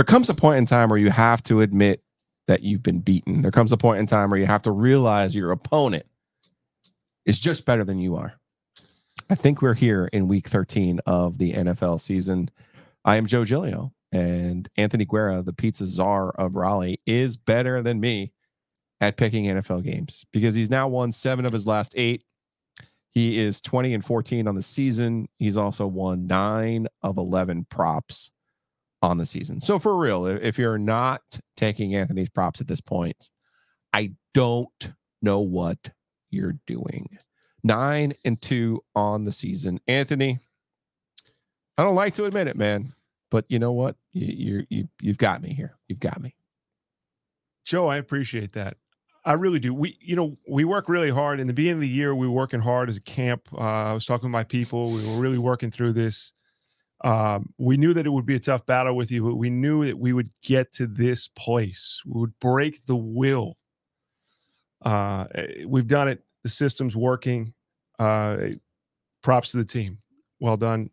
there comes a point in time where you have to admit that you've been beaten. There comes a point in time where you have to realize your opponent is just better than you are. I think we're here in week 13 of the NFL season. I am Joe Giglio, and Anthony Guerra, the pizza czar of Raleigh, is better than me at picking NFL games because he's now won seven of his last eight. He is 20 and 14 on the season. He's also won nine of 11 props on the season. So for real, if you're not taking Anthony's props at this point, I don't know what you're doing. Nine and two on the season. Anthony, I don't like to admit it, man, but you know what? You, you, you, have got me here. You've got me. Joe, I appreciate that. I really do. We, you know, we work really hard. In the beginning of the year, we were working hard as a camp. Uh, I was talking to my people. We were really working through this. Um, we knew that it would be a tough battle with you, but we knew that we would get to this place. We would break the will. Uh, eh, we've done it. The system's working. Uh, props to the team. Well done.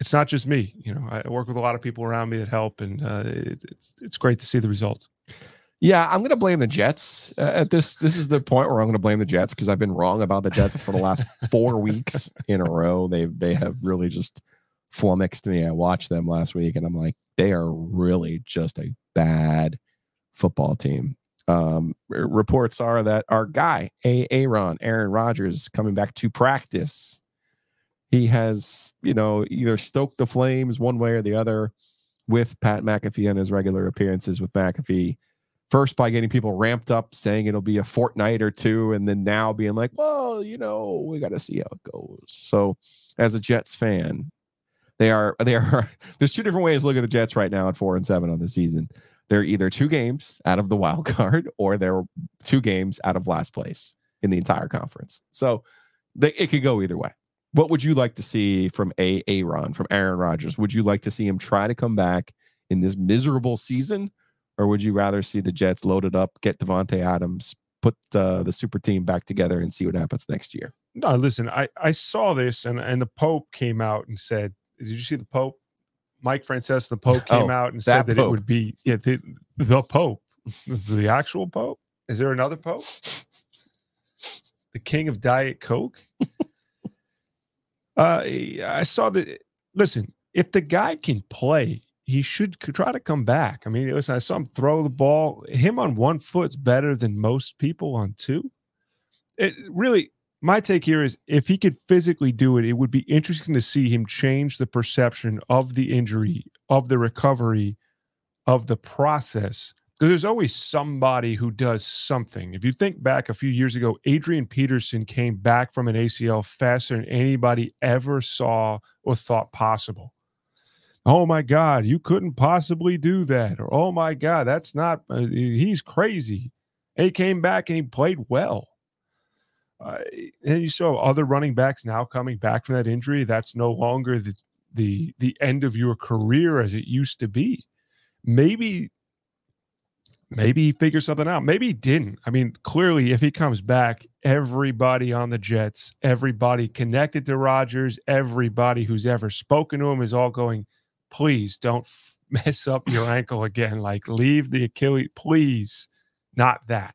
It's not just me. You know, I work with a lot of people around me that help, and uh, it, it's it's great to see the results. Yeah, I'm going to blame the Jets uh, at this. This is the point where I'm going to blame the Jets because I've been wrong about the Jets for the last four weeks in a row. They they have really just flummoxed me. I watched them last week and I'm like, they are really just a bad football team. Um, reports are that our guy, A. Aaron, Aaron Rodgers, coming back to practice. He has, you know, either stoked the flames one way or the other with Pat McAfee and his regular appearances with McAfee. First, by getting people ramped up, saying it'll be a fortnight or two, and then now being like, well, you know, we got to see how it goes. So, as a Jets fan, they are they are there's two different ways to look at the Jets right now at four and seven on the season. They're either two games out of the wild card or they're two games out of last place in the entire conference. So they, it could go either way. What would you like to see from a Aaron, from Aaron Rodgers? Would you like to see him try to come back in this miserable season, or would you rather see the Jets loaded up, get Davante Adams, put uh, the super team back together, and see what happens next year? No, listen, I I saw this, and and the Pope came out and said did you see the Pope? Mike Francesa, the Pope, came oh, out and said that Pope. it would be yeah, the, the Pope, the actual Pope. Is there another Pope? The King of Diet Coke. Uh, I saw that. Listen, if the guy can play, he should try to come back. I mean, listen, I saw him throw the ball. Him on one foot's better than most people on two. It really, my take here is if he could physically do it, it would be interesting to see him change the perception of the injury, of the recovery, of the process. There's always somebody who does something. If you think back a few years ago, Adrian Peterson came back from an ACL faster than anybody ever saw or thought possible. Oh my God, you couldn't possibly do that. Or, oh my God, that's not, uh, he's crazy. He came back and he played well. Uh, and you saw other running backs now coming back from that injury. That's no longer the the the end of your career as it used to be. Maybe maybe he figures something out. Maybe he didn't. I mean, clearly, if he comes back, everybody on the Jets, everybody connected to Rodgers, everybody who's ever spoken to him is all going, please don't f- mess up your ankle again. Like, leave the Achilles, please, not that.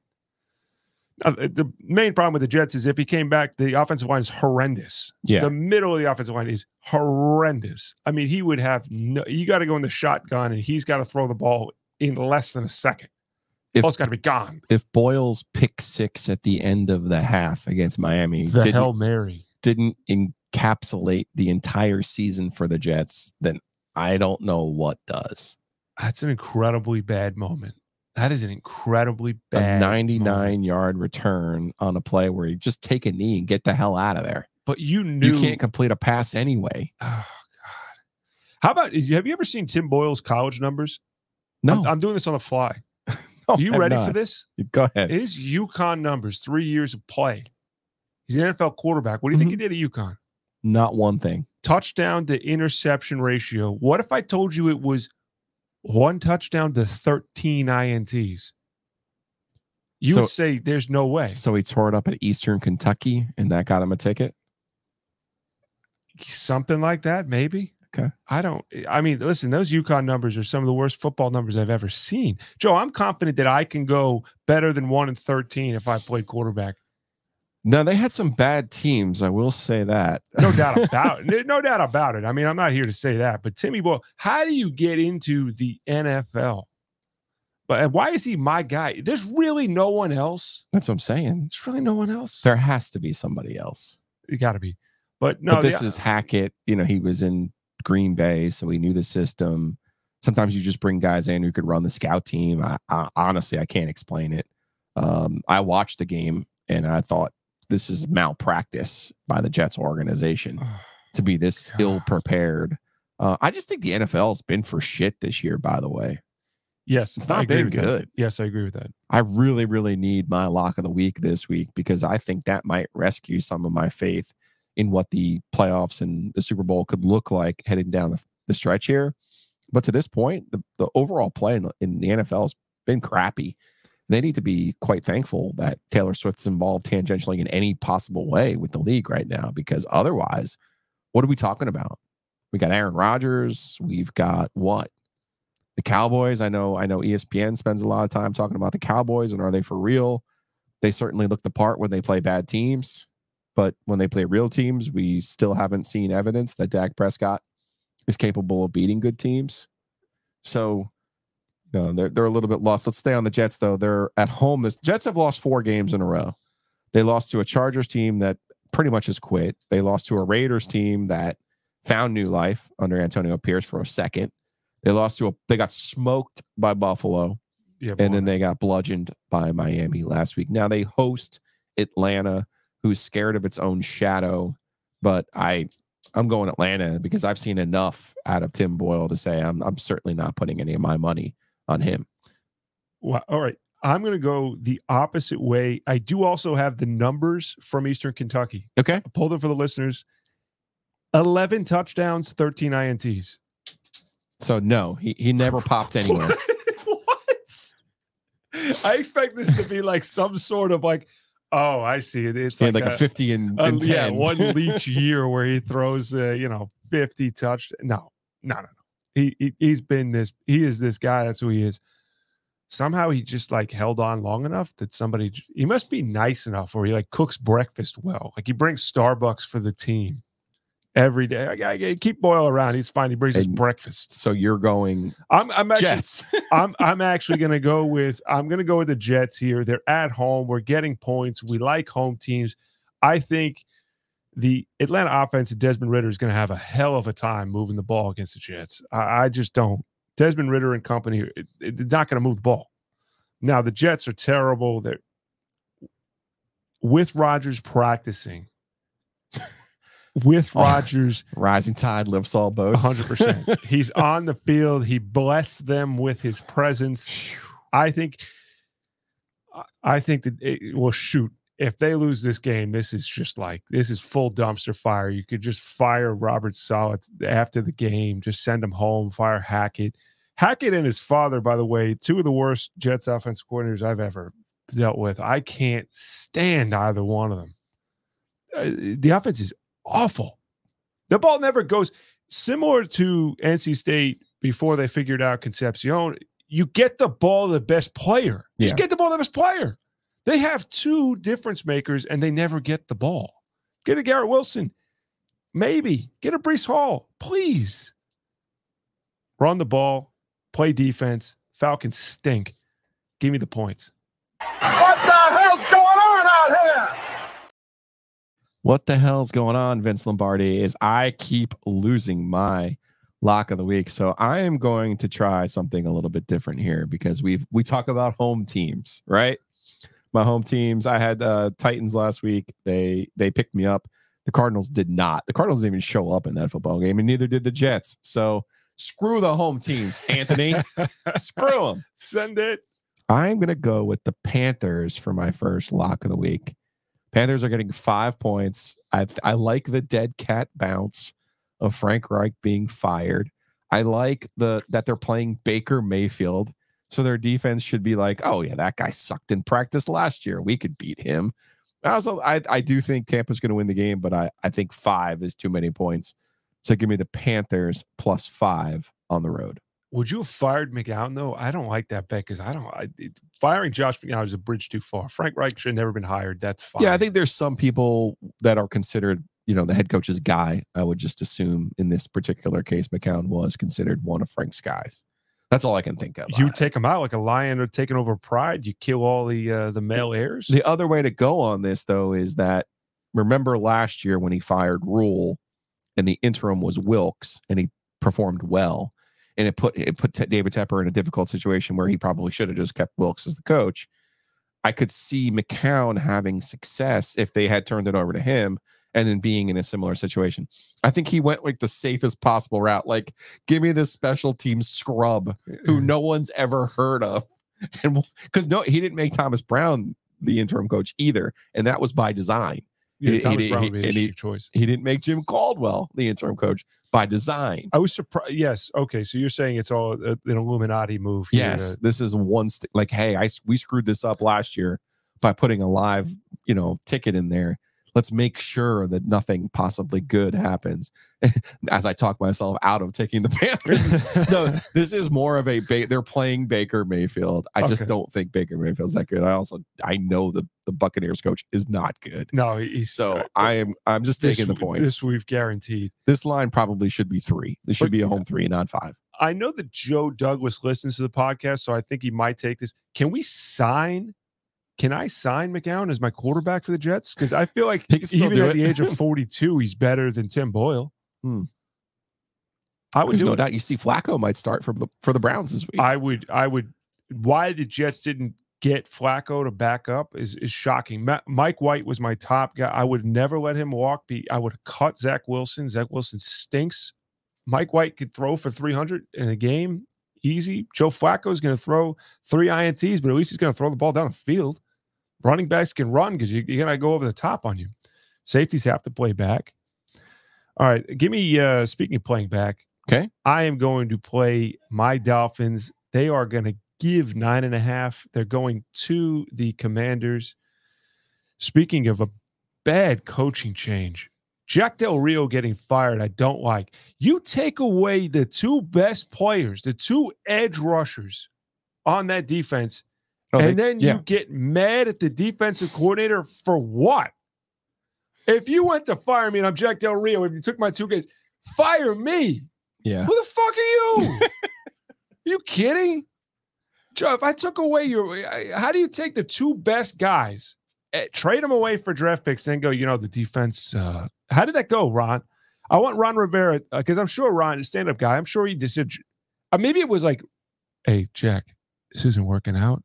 Uh, the main problem with the Jets is if he came back, the offensive line is horrendous. Yeah. The middle of the offensive line is horrendous. I mean, he would have no, you got to go in the shotgun and he's got to throw the ball in less than a second. If, ball's got to be gone. If Boyle's pick six at the end of the half against Miami, the Hail Mary didn't encapsulate the entire season for the Jets, then I don't know what does. That's an incredibly bad moment. That is an incredibly bad a 99 moment. yard return on a play where you just take a knee and get the hell out of there. But you knew you can't complete a pass anyway. Oh God! How about have you ever seen Tim Boyle's college numbers? No, I'm, I'm doing this on the fly. No, Are you ready not. for this? Go ahead. His UConn numbers, three years of play. He's an NFL quarterback. What do you mm-hmm. think he did at UConn? Not one thing. Touchdown to interception ratio. What if I told you it was one touchdown to 13 INTs? You So- would say there's no way. So he tore it up at Eastern Kentucky, and that got him a ticket. Something like that, maybe. Okay. I don't. I mean, listen, those UConn numbers are some of the worst football numbers I've ever seen. Joe, I'm confident that I can go better than one and thirteen if I play quarterback. No, they had some bad teams. I will say that. No doubt about it. No doubt about it. I mean, I'm not here to say that, but Timmy Boyle, how do you get into the NFL? But why is he my guy? There's really no one else. That's what I'm saying. There's really no one else. There has to be somebody else. You got to be. But no, but this the- is Hackett. You know, he was in Green Bay, so he knew the system. Sometimes you just bring guys in who could run the scout team. I, I honestly, I can't explain it. Um, I watched the game and I thought this is malpractice by the Jets organization to be this God. ill prepared. Uh, I just think the NFL's been for shit this year. By the way, yes, it's I not been with that. good. Yes, I agree with that. I really, really need my lock of the week this week because I think that might rescue some of my faith in what the playoffs and the Super Bowl could look like heading down the, the stretch here. But to this point, the, the overall play in, in the NFL has been crappy. They need to be quite thankful that Taylor Swift's involved tangentially in any possible way with the league right now because otherwise, what are we talking about? We got Aaron Rodgers. We've got what? The Cowboys. I know. I know. ESPN spends a lot of time talking about the Cowboys and are they for real? They certainly look the part when they play bad teams, but when they play real teams, we still haven't seen evidence that Dak Prescott is capable of beating good teams. So, you know, they're they're a little bit lost. Let's stay on the Jets though. They're at home. This Jets have lost four games in a row. They lost to a Chargers team that pretty much has quit. They lost to a Raiders team that found new life under Antonio Pierce for a second. They lost to a they got smoked by Buffalo Yeah, and then they got bludgeoned by Miami last week. Now they host Atlanta, who's scared of its own shadow. But I I'm going Atlanta because I've seen enough out of Tim Boyle to say I'm I'm certainly not putting any of my money on him. Well, all right. I'm going to go the opposite way. I do also have the numbers from Eastern Kentucky. Okay. I pulled them for the listeners 11 touchdowns, 13 INTs. So no, he he never popped anywhere. what? I expect this to be like some sort of like, oh, I see. It's like, like a, 50 and, a- and 10. yeah, one leech year where he throws, uh, you know, 50 touch. No, no, no, no. He, he he's been this. He is this guy. That's who he is. Somehow he just like held on long enough that somebody. He must be nice enough, or he like cooks breakfast well. Like he brings Starbucks for the team every day. I, I, I keep Boyle around. He's fine. He brings his And- breakfast. so you're going I'm I'm actually Jets. I'm I'm actually gonna go with I'm gonna go with the Jets here. They're at home. We're getting points. We like home teams. I think the Atlanta offense and Desmond Ridder is gonna have a hell of a time moving the ball against the Jets. I, I just don't. Desmond Ridder and company, it, it's not gonna move the ball. Now the Jets are terrible. They're with Rodgers practicing. With Oh. Rodgers Rising tide lifts all boats. hundred percent. He's on the field. He blessed them with his presence. I think. I- think that it will shoot. If they lose this game, this is just like this is full dumpster fire. You could just fire Robert Saleh after the game, just send him home. Fire Hackett. Hackett and his father, by the way, two of the worst Jets offense coordinators I've ever dealt with. I can't stand either one of them. Uh, the offense is awful. The ball never goes similar to NC State before they figured out Concepcion. You get the ball the best player. Just Yeah. get the ball the best player. They have two difference makers and they never get the ball. Get a Garrett Wilson. Maybe. Get a Breece Hall. Please. Run the ball. Play defense. Falcons stink. Give me the points. What the hell's going on out here? What the hell's going on, Vince Lombardi? Is I keep losing my lock of the week. So I am going to try something a little bit different here because we've we talk about home teams, right? My home teams. I had uh Titans last week. They they picked me up. The Cardinals did not. The Cardinals didn't even show up in that football game, and neither did the Jets. So screw the home teams, Anthony. screw them. Send it. I'm going to go with the Panthers for my first lock of the week. Panthers are getting five points. I I like the dead cat bounce of Frank Reich being fired. I like the that they're playing Baker Mayfield. So their defense should be like, oh yeah, that guy sucked in practice last year. We could beat him. I also I, I do think Tampa's going to win the game, but I, I think five is too many points. So give me the Panthers plus five on the road. Would you have fired McCown though? I don't like that bet because I don't. I, it, firing Josh McCown is a bridge too far. Frank Reich should have never been hired. That's fine. Yeah, I think there's some people that are considered, you know, the head coach's guy. I would just assume in this particular case, McCown was considered one of Frank's guys. That's all I can think of. you take him out like a lion or taking over pride. You kill all the uh, the male heirs. The other way to go on this, though, is that remember last year when he fired Rhule, and the interim was Wilks, and he performed well, and it put it put David Tepper in a difficult situation where he probably should have just kept Wilks as the coach. I could see McCown having success if they had turned it over to him and then being in a similar situation. I think he went like the safest possible route. Like, give me this special team scrub who no one's ever heard of. And because no, he didn't make Thomas Brown the interim coach either. And that was by design. Yeah, he- Thomas he- Brown would he- choice. He didn't make Jim Caldwell the interim coach by design. I was surprised. Yes. Okay. So you're saying it's all uh, an Illuminati move. here Yes, to- this is one st- like, hey, I we screwed this up last year by putting a live, you know, ticket in there. Let's make sure that nothing possibly good happens. As I talk myself out of taking the Panthers, no, this is more of a ba- they're playing Baker Mayfield. I just don't think Baker Mayfield's that good. I also I know the the Buccaneers coach is not good. no, he's So uh, I am I'm just this taking the points. This we've guaranteed. This line probably should be three. This should But- be a home three, not five. I know that Joe Douglas listens to the podcast, so I think he might take this. Can we sign? Can I sign McCown as my quarterback for the Jets? Because I feel like even at it. the age of 42, he's better than Tim Boyle. Hmm. I would There's no it. doubt you see Flacco might start for the for the Browns this week. I would. I would. Why the Jets didn't get Flacco to back up is is shocking. Ma- Mike White was my top guy. I would never let him walk. Be I would cut Zach Wilson. Zach Wilson stinks. Mike White could throw for 300 in a game, easy. Joe Flacco is going to throw three ints, but at least he's going to throw the ball down the field. Running backs can run because you, you're going to go over the top on you. Safeties have to play back. All right, give me. uh Speaking of playing back, Okay. I am going to play my Dolphins. They are going to give nine and a half. They're going to the Commanders. Speaking of a bad coaching change, Jack Del Rio getting fired, I don't like. You take away the two best players, the two edge rushers on that defense, oh, they- and then yeah. you get mad at the defensive coordinator for what? If you went to fire me and I'm Jack Del Rio, if you took my two guys, fire me. yeah. Who the fuck are you? you kidding? Joe, if I took away your, how do you take the two best guys, trade them away for draft picks, then go, you know, the defense? Uh, how did that go, Ron? I want Ron Rivera because I'm sure Ron, a stand up guy, I'm sure he just said, uh, maybe it was like, hey, Jack, this isn't working out.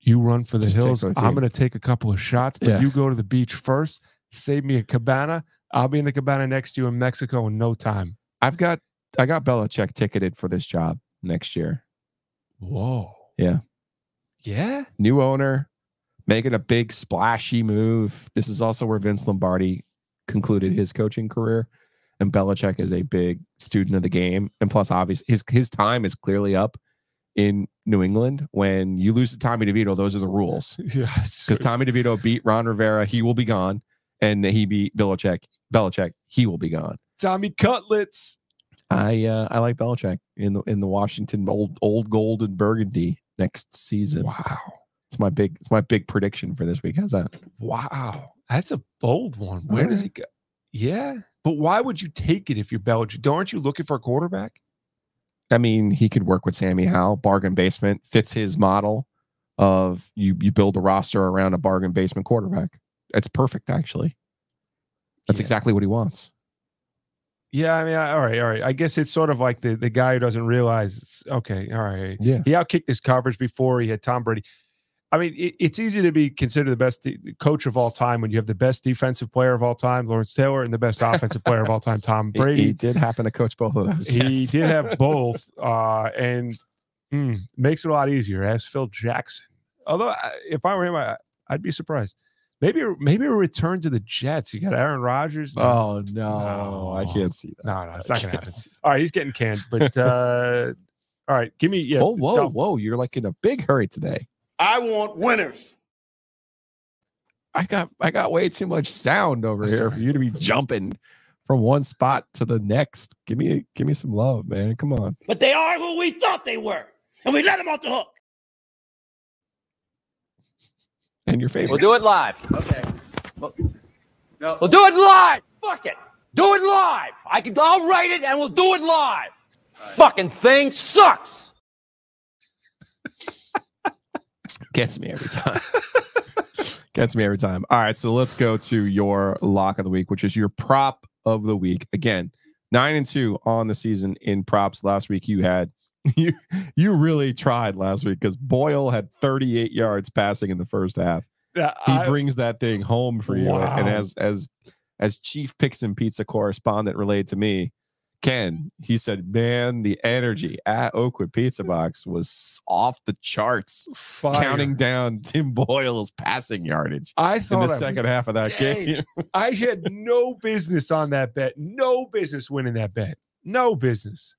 You run for the Just hills. I'm going to take a couple of shots, but Yeah. you go to the beach first. Save me a cabana. I'll be in the cabana next to you in Mexico in no time. I've got I got Belichick ticketed for this job next year. Whoa. Yeah. Yeah. New owner, making a big splashy move. This is also where Vince Lombardi concluded his coaching career. And Belichick is a big student of the game. And plus, obviously, his his time is clearly up in New England. When you lose to Tommy DeVito, those are the rules. Yeah. Because Tommy DeVito beat Ron Rivera, he will be gone. And he beat Belichick, Belichick, he will be gone. Tommy Cutlets. I uh, I like Belichick in the in the Washington old old gold and burgundy next season. Wow. It's my big it's my big prediction for this week. How's that? Wow. That's a bold one. Oh, Where does he go? Yeah. But why would you take it if you're Belichick? Aren't you looking for a quarterback? I mean, he could work with Sammy Howell, bargain basement, fits his model of you you build a roster around a bargain basement quarterback. That's perfect, actually. That's Yeah. exactly what he wants. Yeah, I mean, I- all right, all right. I guess it's sort of like the, the guy who doesn't realize. It's, okay, all right. Yeah. He outkicked his coverage before he had Tom Brady. I mean, it, it's easy to be considered the best de- coach of all time when you have the best defensive player of all time, Lawrence Taylor, and the best offensive player of all time, Tom Brady. He, did happen to coach both of those. He yes. did have both, uh, and mm, makes it a lot easier. As Phil Jackson, although if I were him, I, I'd be surprised. Maybe maybe a return to the Jets. You got Aaron Rodgers. Oh no, I can't see that. no, no, it's not gonna happen. All right, he's getting canned. But uh all right, give me yeah. oh, whoa, tell- whoa! You're like in a big hurry today. I want winners. I got I got way too much sound over That's here all for you to be jumping from one spot to the next. Give me give me some love, man. Come on. But they are who we thought they were. And we let them off the hook. And your favorite. We'll do it live. Okay. We'll, we'll do it live. Fuck it. Do it live. I can. I'll write it and we'll do it live. Fucking thing sucks. Gets me every time. Gets me every time. All right, so let's go to your lock of the week, which is your prop of the week. Again, nine and two on the season in props. Last week you had you you really tried last week because Boyle had 38 yards passing in the first half. Yeah, He I- brings that thing home for you. And as as as chief picks and pizza correspondent relayed to me, Ken, he said, Man, the energy at Oakwood Pizza Box was off the charts fire. counting down Tim Boyle's passing yardage I in thought the I second was- half of that game. I had no business on that bet. No business winning that bet. No business.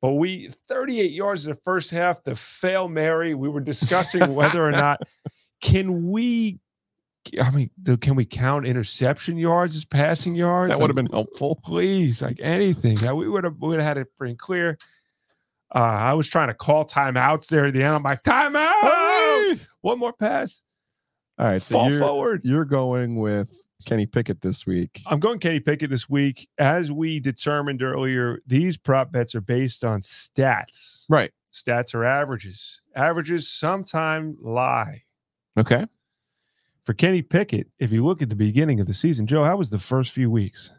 But we 38 yards in the first half, the fail Mary. We were discussing whether or not can we I mean, can we count interception yards as passing yards? that would have Like, been helpful. please, like anything. We would have we would have had it pretty clear. Uh, I was trying to call timeouts there at the end. I'm like, timeout. One more pass. All right, so Fall you're, forward. you're going with Kenny Pickett this week. I'm going Kenny Pickett this week. As we determined earlier, these prop bets are based on stats. Right. Stats are averages. Averages sometimes lie. Okay. For Kenny Pickett, if you look at the beginning of the season, Joe, how was the first few weeks?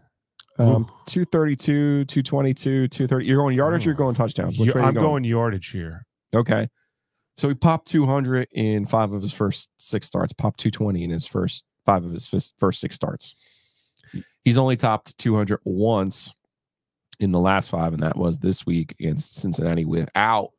Um, 232, 222, 230. You're going yardage, you're Oh. going touchdowns. Which You- way you I'm going yardage here. Okay. So he popped 200 in five of his first six starts, popped 220 in his first five of his first six starts. He's only topped 200 once in the last five, and that was this week against Cincinnati without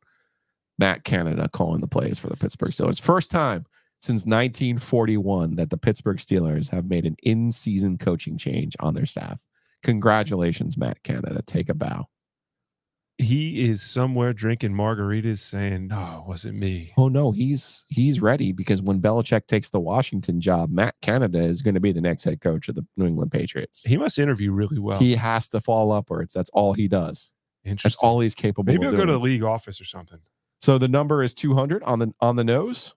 Matt Canada calling the plays for the Pittsburgh Steelers. First time since 1941 that the Pittsburgh Steelers have made an in season coaching change on their staff. Congratulations, Matt Canada. Take a bow. He is somewhere drinking margaritas saying, No, it wasn't me. Oh no, he's he's ready because when Belichick takes the Washington job, Matt Canada is going to be the next head coach of the New England Patriots. He must interview really well. He has to fall upwards. That's all he does. That's all he's capable Maybe of I'll go to the league office or something. so the number is 200 on the on the nose,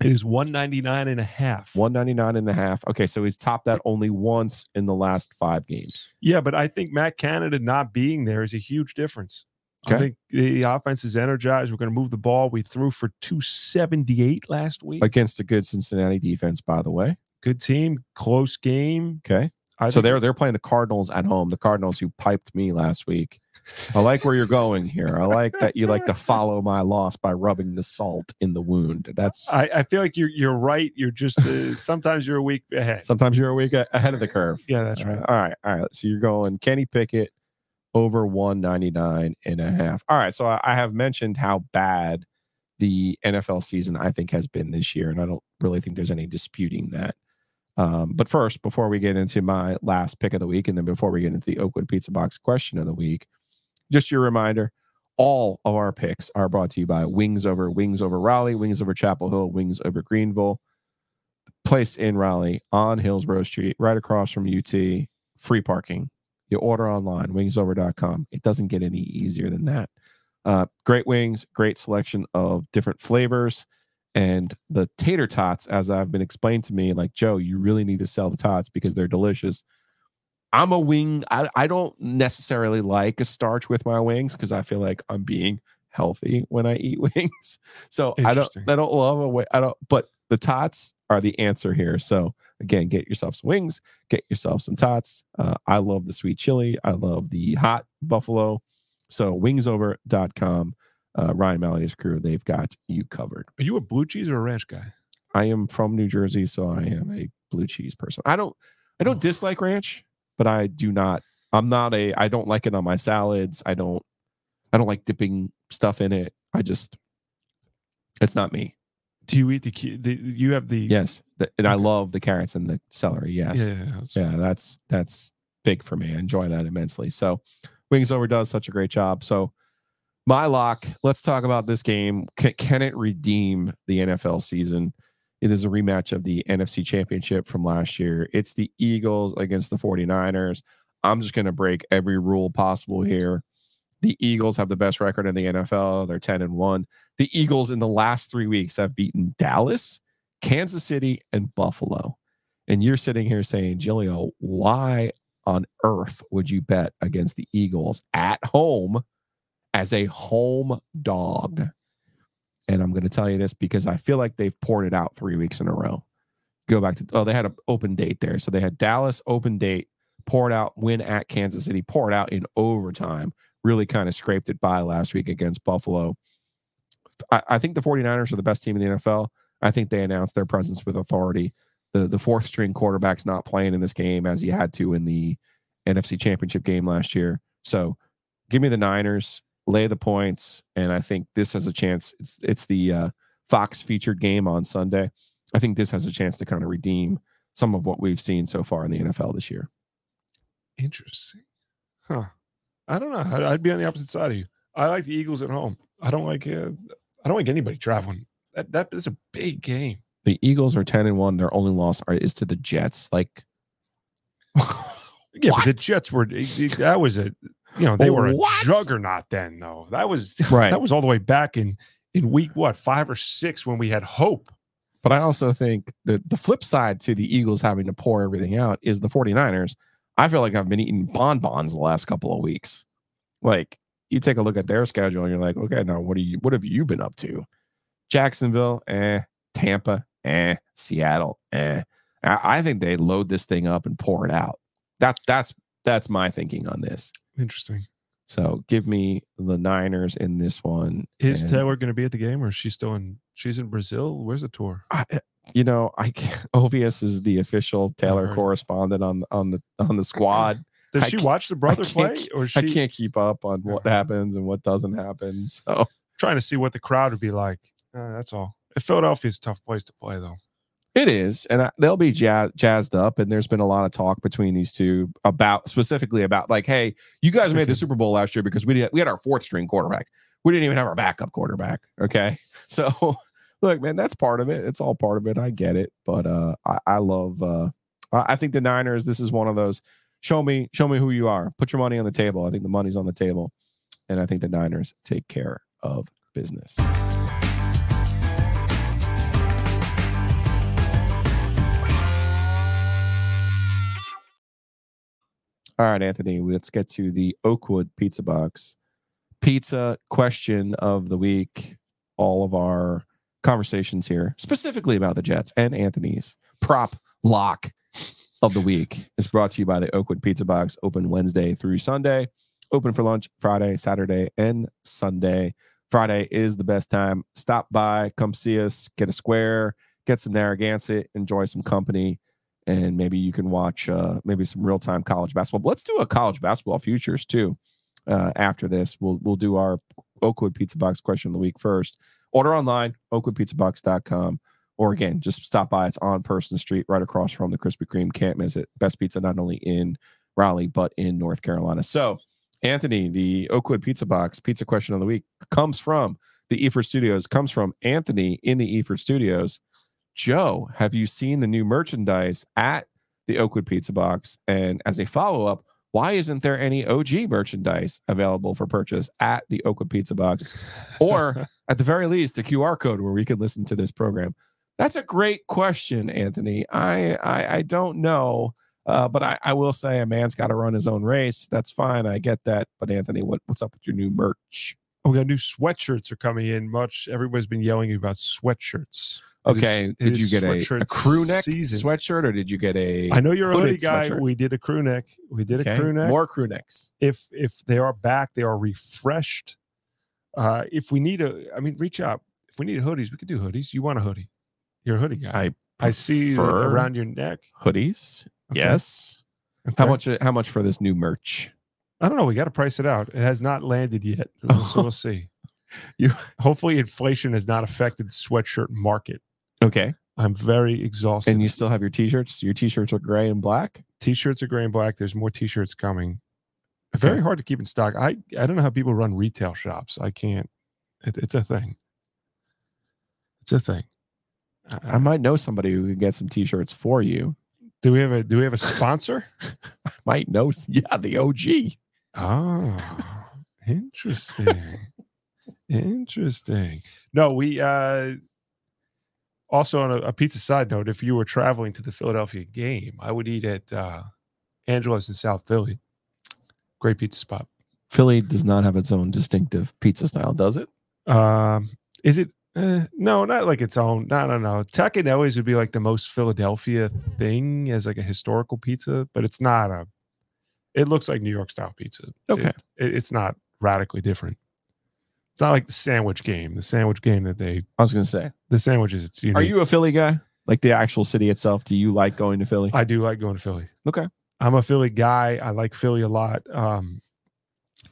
It is 199 and a half. 199 and a half. Okay, so he's topped that only once in the last 5 games. Yeah, but I think Matt Canada not being there is a huge difference. I think the offense is energized. We're going to move the ball. We threw for 278 last week. Against a good Cincinnati defense by the way. Good team, close game. Okay. I so they're they're playing the Cardinals at home. The Cardinals who piped me last week. I like where you're going here. I like that you like to follow my loss by rubbing the salt in the wound. That's I, I feel like you're you're right. You're just uh, sometimes you're a week ahead. sometimes you're a week ahead of the curve. yeah, that's right. right. All right. All right. So you're going Kenny Pickett over 199 and a half. All right. So I, I have mentioned how bad the NFL season I think has been this year, and I don't really think there's any disputing that. Um, but first, before we get into my last pick of the week, and then before we get into the Oakwood Pizza Box question of the week, just your reminder all of our picks are brought to you by Wings Over, Wings Over Raleigh, Wings Over Chapel Hill, Wings Over Greenville, place in Raleigh on Hillsborough Street, right across from UT, free parking. You order online, wingsover.com. It doesn't get any easier than that. Uh, great wings, great selection of different flavors. And the tater tots, as I've been explained to me, like Joe, you really need to sell the tots because they're delicious. I'm a wing. I, I don't necessarily like a starch with my wings because I feel like I'm being healthy when I eat wings. So I don't I don't love a way. I don't but the tots are the answer here. So again, get yourself some wings, get yourself some tots. Uh, I love the sweet chili. I love the hot buffalo. So wingsover.com. Uh, Ryan Maloney's crew, they've got you covered. Are you a blue cheese or a ranch guy? I am from New Jersey, so I am a blue cheese person. I don't I don't dislike ranch, but I do not I'm not a I don't like it on my salads. I don't I don't like dipping stuff in it. I just it's not me. Do you eat the, the you have the Yes, the, and I love the carrots and the celery. Yes, yeah, that's- yeah, that's that's big for me. I enjoy that immensely. So, Wings Over does such a great job. So, my lock. Let's talk about this game. Can, can it redeem the NFL season? It is a rematch of the NFC Championship from last year. It's the Eagles against the 49ers. I'm just going to break every rule possible here. The Eagles have the best record in the NFL. They're 10 and 1. The Eagles in the last 3 weeks have beaten Dallas, Kansas City, and Buffalo. And you're sitting here saying, Giglio, why on earth would you bet against the Eagles at home as a home dog? And I'm going to tell you this because I feel like they've poured it out three weeks in a row. Go back to, oh, they had an open date there. So they had Dallas open date, poured out, win at Kansas City, poured out in overtime, really kind of scraped it by last week against Buffalo. I, I think the 49ers are the best team in the NFL. I think they announced their presence with authority. The the fourth string quarterback's not playing in this game as he had to in the NFC Championship game last year. So give me the Niners, lay the points, and I think this has a chance. It's it's the uh, Fox featured game on Sunday. I think this has a chance to kind of redeem some of what we've seen so far in the NFL this year. Interesting. Huh. I don't know. I'd, I'd be on the opposite side of you. I like the Eagles at home. I don't like uh, I don't like anybody traveling. That that is a big game. The Eagles are ten and one. Their only loss are, is to the Jets. Like, Yeah, but the Jets were that was a you know they were a What? juggernaut then though. That was Right. that was all the way back in in week what five or six when we had hope. But I also think the the flip side to the Eagles having to pour everything out is the 49ers. I feel like I've been eating bonbons the last couple of weeks. Like you take a look at their schedule and you're like, okay, now what are you what have you been up to? Jacksonville, eh, Tampa, eh, Seattle, eh. I, I think they load this thing up and pour it out. That that's that's my thinking on this. Interesting. So give me the Niners in this one. Is and- Taylor going to be at the game, or is she still in? She's in Brazil. Where's the tour? I, you know, I can't- Ovius is the official Taylor correspondent on on the on the squad. Does I she watch the brother play, or is I she can't keep up on what happens and what doesn't happen. So trying to see what the crowd would be like? Uh, that's all. Philadelphia's a tough place to play, though. It is, and I, they'll be jazz, jazzed up. And there's been a lot of talk between these two about specifically about like, hey, you guys made the Super Bowl last year because we did we had our fourth string quarterback. We didn't even have our backup quarterback. Okay, so look, man, that's part of it. It's all part of it. I get it, but uh, I, I love. Uh, I I think the Niners. This is one of those. Show me, show me who you are. Put your money on the table. I think the money's on the table, and I think the Niners take care of business. All right, Anthony, let's get to the Oakwood Pizza Box pizza question of the week. All of our conversations here, specifically about the Jets and Anthony's prop lock of the week, is brought to you by the Oakwood Pizza Box, open Wednesday through Sunday, open for lunch Friday, Saturday, and Sunday. Friday is the best time. Stop by, come see us, get a square, get some Narragansett, enjoy some company and maybe you can watch uh, maybe some real time college basketball. But let's do a college basketball futures too. Uh, after this, we'll we'll do our Oakwood Pizza Box question of the week first. Order online, oakwoodpizzabox.com, or again, just stop by. It's on Person Street, right across from the Krispy Kreme. Can't miss it. Best pizza not only in Raleigh but in North Carolina. So, Anthony, the Oakwood Pizza Box pizza question of the week comes from the Eford Studios. Comes from Anthony in the Eford Studios. Joe, have you seen the new merchandise at the Oakwood Pizza Box? And as a follow up, why isn't there any OG merchandise available for purchase at the Oakwood Pizza Box? Or at the very least, a QR code where we can listen to this program? That's a great question, Anthony. I I, I don't know. Uh, but I, I will say a man's got to run his own race. That's fine. I get that. But Anthony, what, what's up with your new merch? Oh, we got new sweatshirts are coming in. Much everybody's been yelling about sweatshirts. Okay. it did is you get a, a crew neck season. sweatshirt or did you get a I know you're a hoodie guy. sweatshirt? We did a crew neck. We did Okay, a crew neck. More crew necks. if if they are back, they are refreshed. Uh, if we need a, I mean, reach out. If we need hoodies, we could do hoodies. You want a hoodie? You're a hoodie guy. I I see around your neck. hoodies. Okay. Yes. How much? How much for this new merch? I don't know. We got to price it out. It has not landed yet, so we'll see. You- hopefully inflation has not affected the sweatshirt market. Okay. I'm very exhausted. And you still have your t-shirts? Your t-shirts are gray and black? t-shirts are gray and black. There's more t-shirts coming. Okay. Very hard to keep in stock. I I don't know how people run retail shops. I can't. It, it's a thing. It's a thing. Uh, I might know somebody who can get some t-shirts for you. do we have a Do we have a sponsor? I might know. Yeah, the OG. Oh, interesting. interesting. No, we uh also on a, a pizza side note, if you were traveling to the Philadelphia game, I would eat at uh Angelo's in South Philly. Great pizza spot. Philly does not have its own distinctive pizza style, does it? Um is it uh, no, not like its own. No, no, no. Tacconelli's would be like the most Philadelphia thing as like a historical pizza, but it's not a. It looks like New York style pizza. It- Okay. it- it's not radically different. It's not like the sandwich game. The sandwich game that they I was going to say. the sandwiches. It's unique. Are you a Philly guy? Like the actual city itself? Do you like going to Philly? I do like going to Philly. Okay. I'm a Philly guy. I like Philly a lot. Um,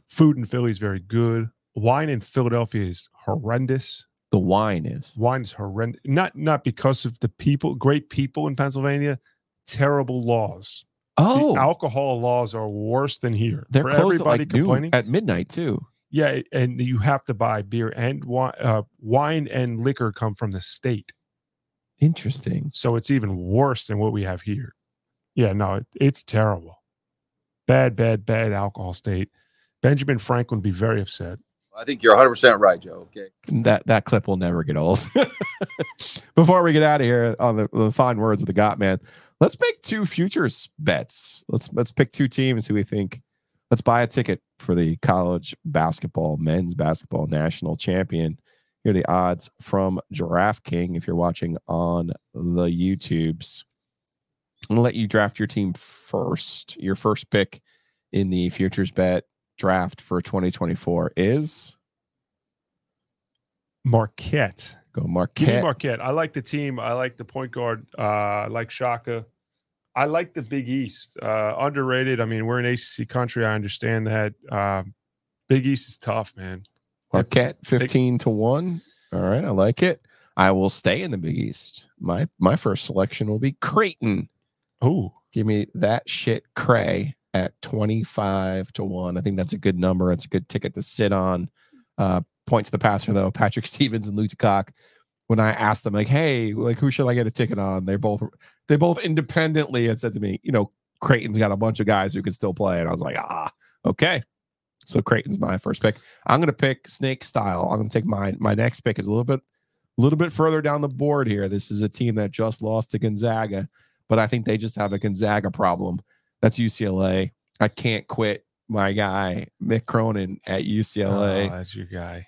food in Philly is very good. Wine in Philadelphia is horrendous. the wine is. Wine is horrendous. Not not because of the people, great people in Pennsylvania, terrible laws. Oh, The alcohol laws are worse than here. they're For closed at everybody like at midnight too. Yeah, and you have to buy beer and wine. Uh, wine and liquor come from the state. Interesting. So it's even worse than what we have here. Yeah, no, it, it's terrible. Bad, bad, bad alcohol state. Benjamin Franklin would be very upset. I think you're 100% right, Joe. Okay. That that clip will never get old. Before we get out of here on the, the fine words of the Got Man, let's make two futures bets. Let's let's pick two teams who we think. Let's buy a ticket for the college basketball men's basketball national champion. Here are the odds from Giraffe King. If you're watching on the YouTubes, I'm gonna let you draft your team first. Your first pick in the futures bet draft for 2024 is Marquette. go Marquette. Marquette. I like the team. I like the point guard. Uh, I like Shaka. I like the Big East. Uh, underrated. I mean, we're in ACC country. I understand that. Um, Big East is tough, man. Marquette 15 to 1. All right, I like it. I will stay in the Big East. My my first selection will be Creighton. Oh, Give me that shit cray at 25 to 1. I think that's a good number. It's a good ticket to sit on. Uh point to the passer though, Patrick Stevens and Luke Cock. When I asked them, like, hey, like who should I get a ticket on? They're both they both independently had said to me, you know, Creighton's got a bunch of guys who can still play. And I was like, ah, okay. So Creighton's my first pick. I'm gonna pick snake style. I'm gonna take mine. My next pick is a little bit a little bit further down the board here. This is a team that just lost to Gonzaga, but I think they just have a Gonzaga problem. That's UCLA. I can't quit my guy Mick Cronin at UCLA. Oh, that's your guy.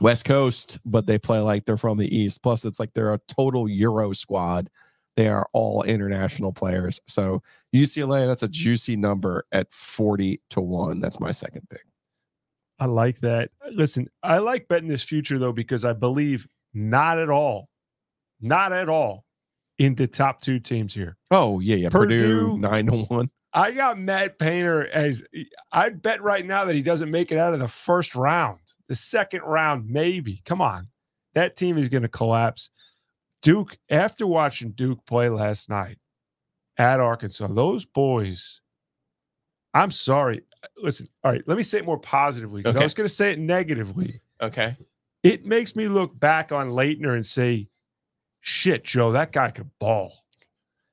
West Coast, but they play like they're from the East. Plus, it's like they're a total Euro squad. They are all international players. So UCLA, that's a juicy number at 40 to 1. That's my second pick. I like that. Listen, I like betting this future though because I believe not at all, not at all in the top two teams here. Oh, yeah, yeah. Purdue, Purdue. 9 to 1. I got Matt Painter as I'd bet right now that he doesn't make it out of the first round, the second round, maybe. Come on. That team is going to collapse. Duke, after watching Duke play last night at Arkansas, those boys, I'm sorry. Uh, listen, all right, let me say it more positively because Okay. I was going to say it negatively. Okay. It makes me look back on Laettner and say, shit, Joe, that guy could ball.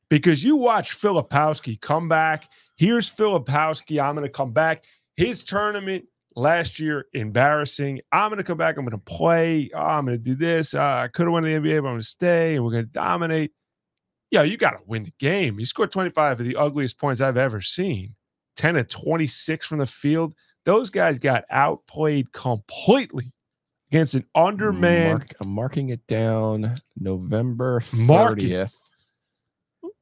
Because you watch Filipowski come back. Here's Filipowski. I'm going to come back. His tournament last year, embarrassing. I'm going to come back. I'm going to play. Oh, I'm going to do this. Uh, I could have won the NBA, but I'm going to stay and we're going to dominate. Yeah, you got to win the game. You scored 25 of the ugliest points I've ever seen. 10 of 26 from the field. Those guys got outplayed completely against an undermanned Mark, I'm marking it down November Mark it. 30th,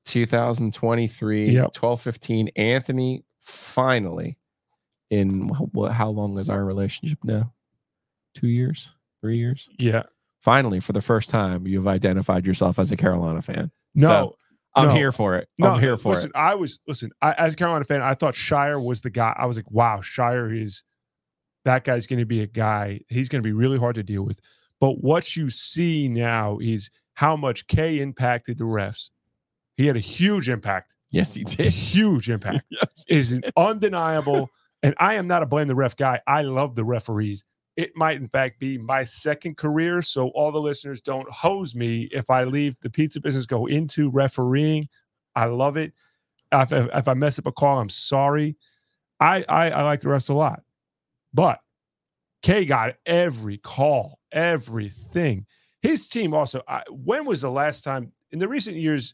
2023, Yep. 1215. Anthony finally, in what, how long is our relationship now? Two years? Three years? Yeah. Finally, for the first time, you've identified yourself as a Carolina fan. No. So, I'm no. here for it. no, I'm here for listen, it. I was listen, I, as a Carolina fan, I thought Scheyer was the guy. I was like, wow, Scheyer is that guy's going to be a guy. He's going to be really hard to deal with. But what you see now is how much K impacted the refs. He had a huge impact. Yes, he did. A huge impact. Yes. It is an undeniable. And I am not a blame the ref guy. I love the referees. It might, in fact, be my second career. So, all the listeners don't hose me if I leave the pizza business, go into refereeing. I love it. If, if, I mess up a call, I'm sorry. I, I, I like the refs a lot. But K got every call, everything. His team also, I, when was the last time in the recent years?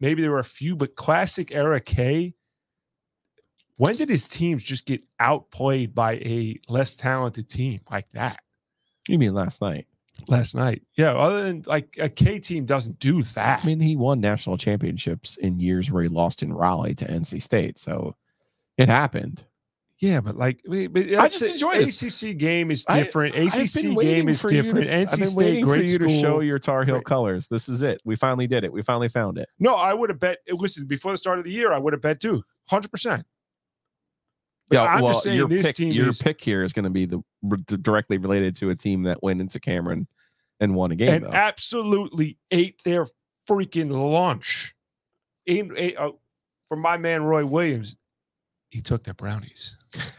Maybe there were a few, but classic era K when did his teams just get outplayed by a less talented team like that You mean last night? last night? Yeah, other than like a K team doesn't do that. I mean, he won national championships in years where he lost in Raleigh to NC State. So it happened. yeah, but like but I just enjoy this. ACC game is different. I've ACC game is different. to- NC I've been State, waiting for you to show your Tar Heel Great. colors. This is it. We finally did it. We finally found it. No, I would have bet. Listen, before the start of the year, I would have bet Duke, hundred percent. Yeah, I'm well, just saying your this pick, your pick here is going to be the directly related to a team that went into Cameron and won a game. and though. absolutely ate their freaking lunch. In, ate, uh, for my man Roy Williams, he took their brownies.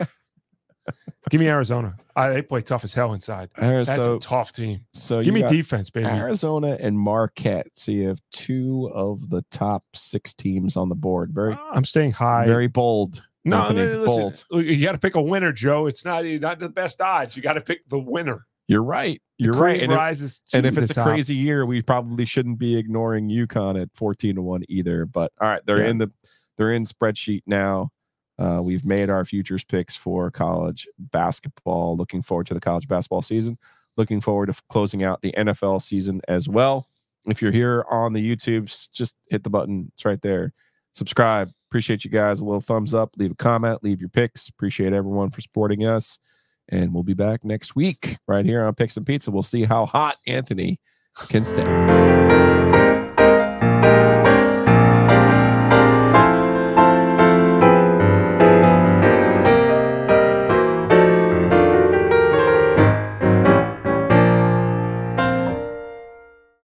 Give me Arizona. I, they play tough as hell inside. That's so, a tough team. so Give me defense, baby. Arizona and Marquette. So you have two of the top six teams on the board. Very, I'm staying high. very bold. No, Anthony, listen, bold. look, you got to pick a winner, Joe. It's not not the best odds. You got to pick the winner. You're right. You're right. And if, and if it's a top. crazy year, we probably shouldn't be ignoring UConn at 14 to 1 either. But all right, they're Yeah. in the they're in spreadsheet now. Uh, we've made our futures picks for college basketball. Looking forward to the college basketball season. Looking forward to f- closing out the NFL season as well. If you're here on the YouTubes, just hit the button. It's right there. Subscribe. Appreciate you guys. A little thumbs up, leave a comment, leave your picks. Appreciate everyone for supporting us. And we'll be back next week right here on Picks and Pizza. We'll see how hot Anthony can stay.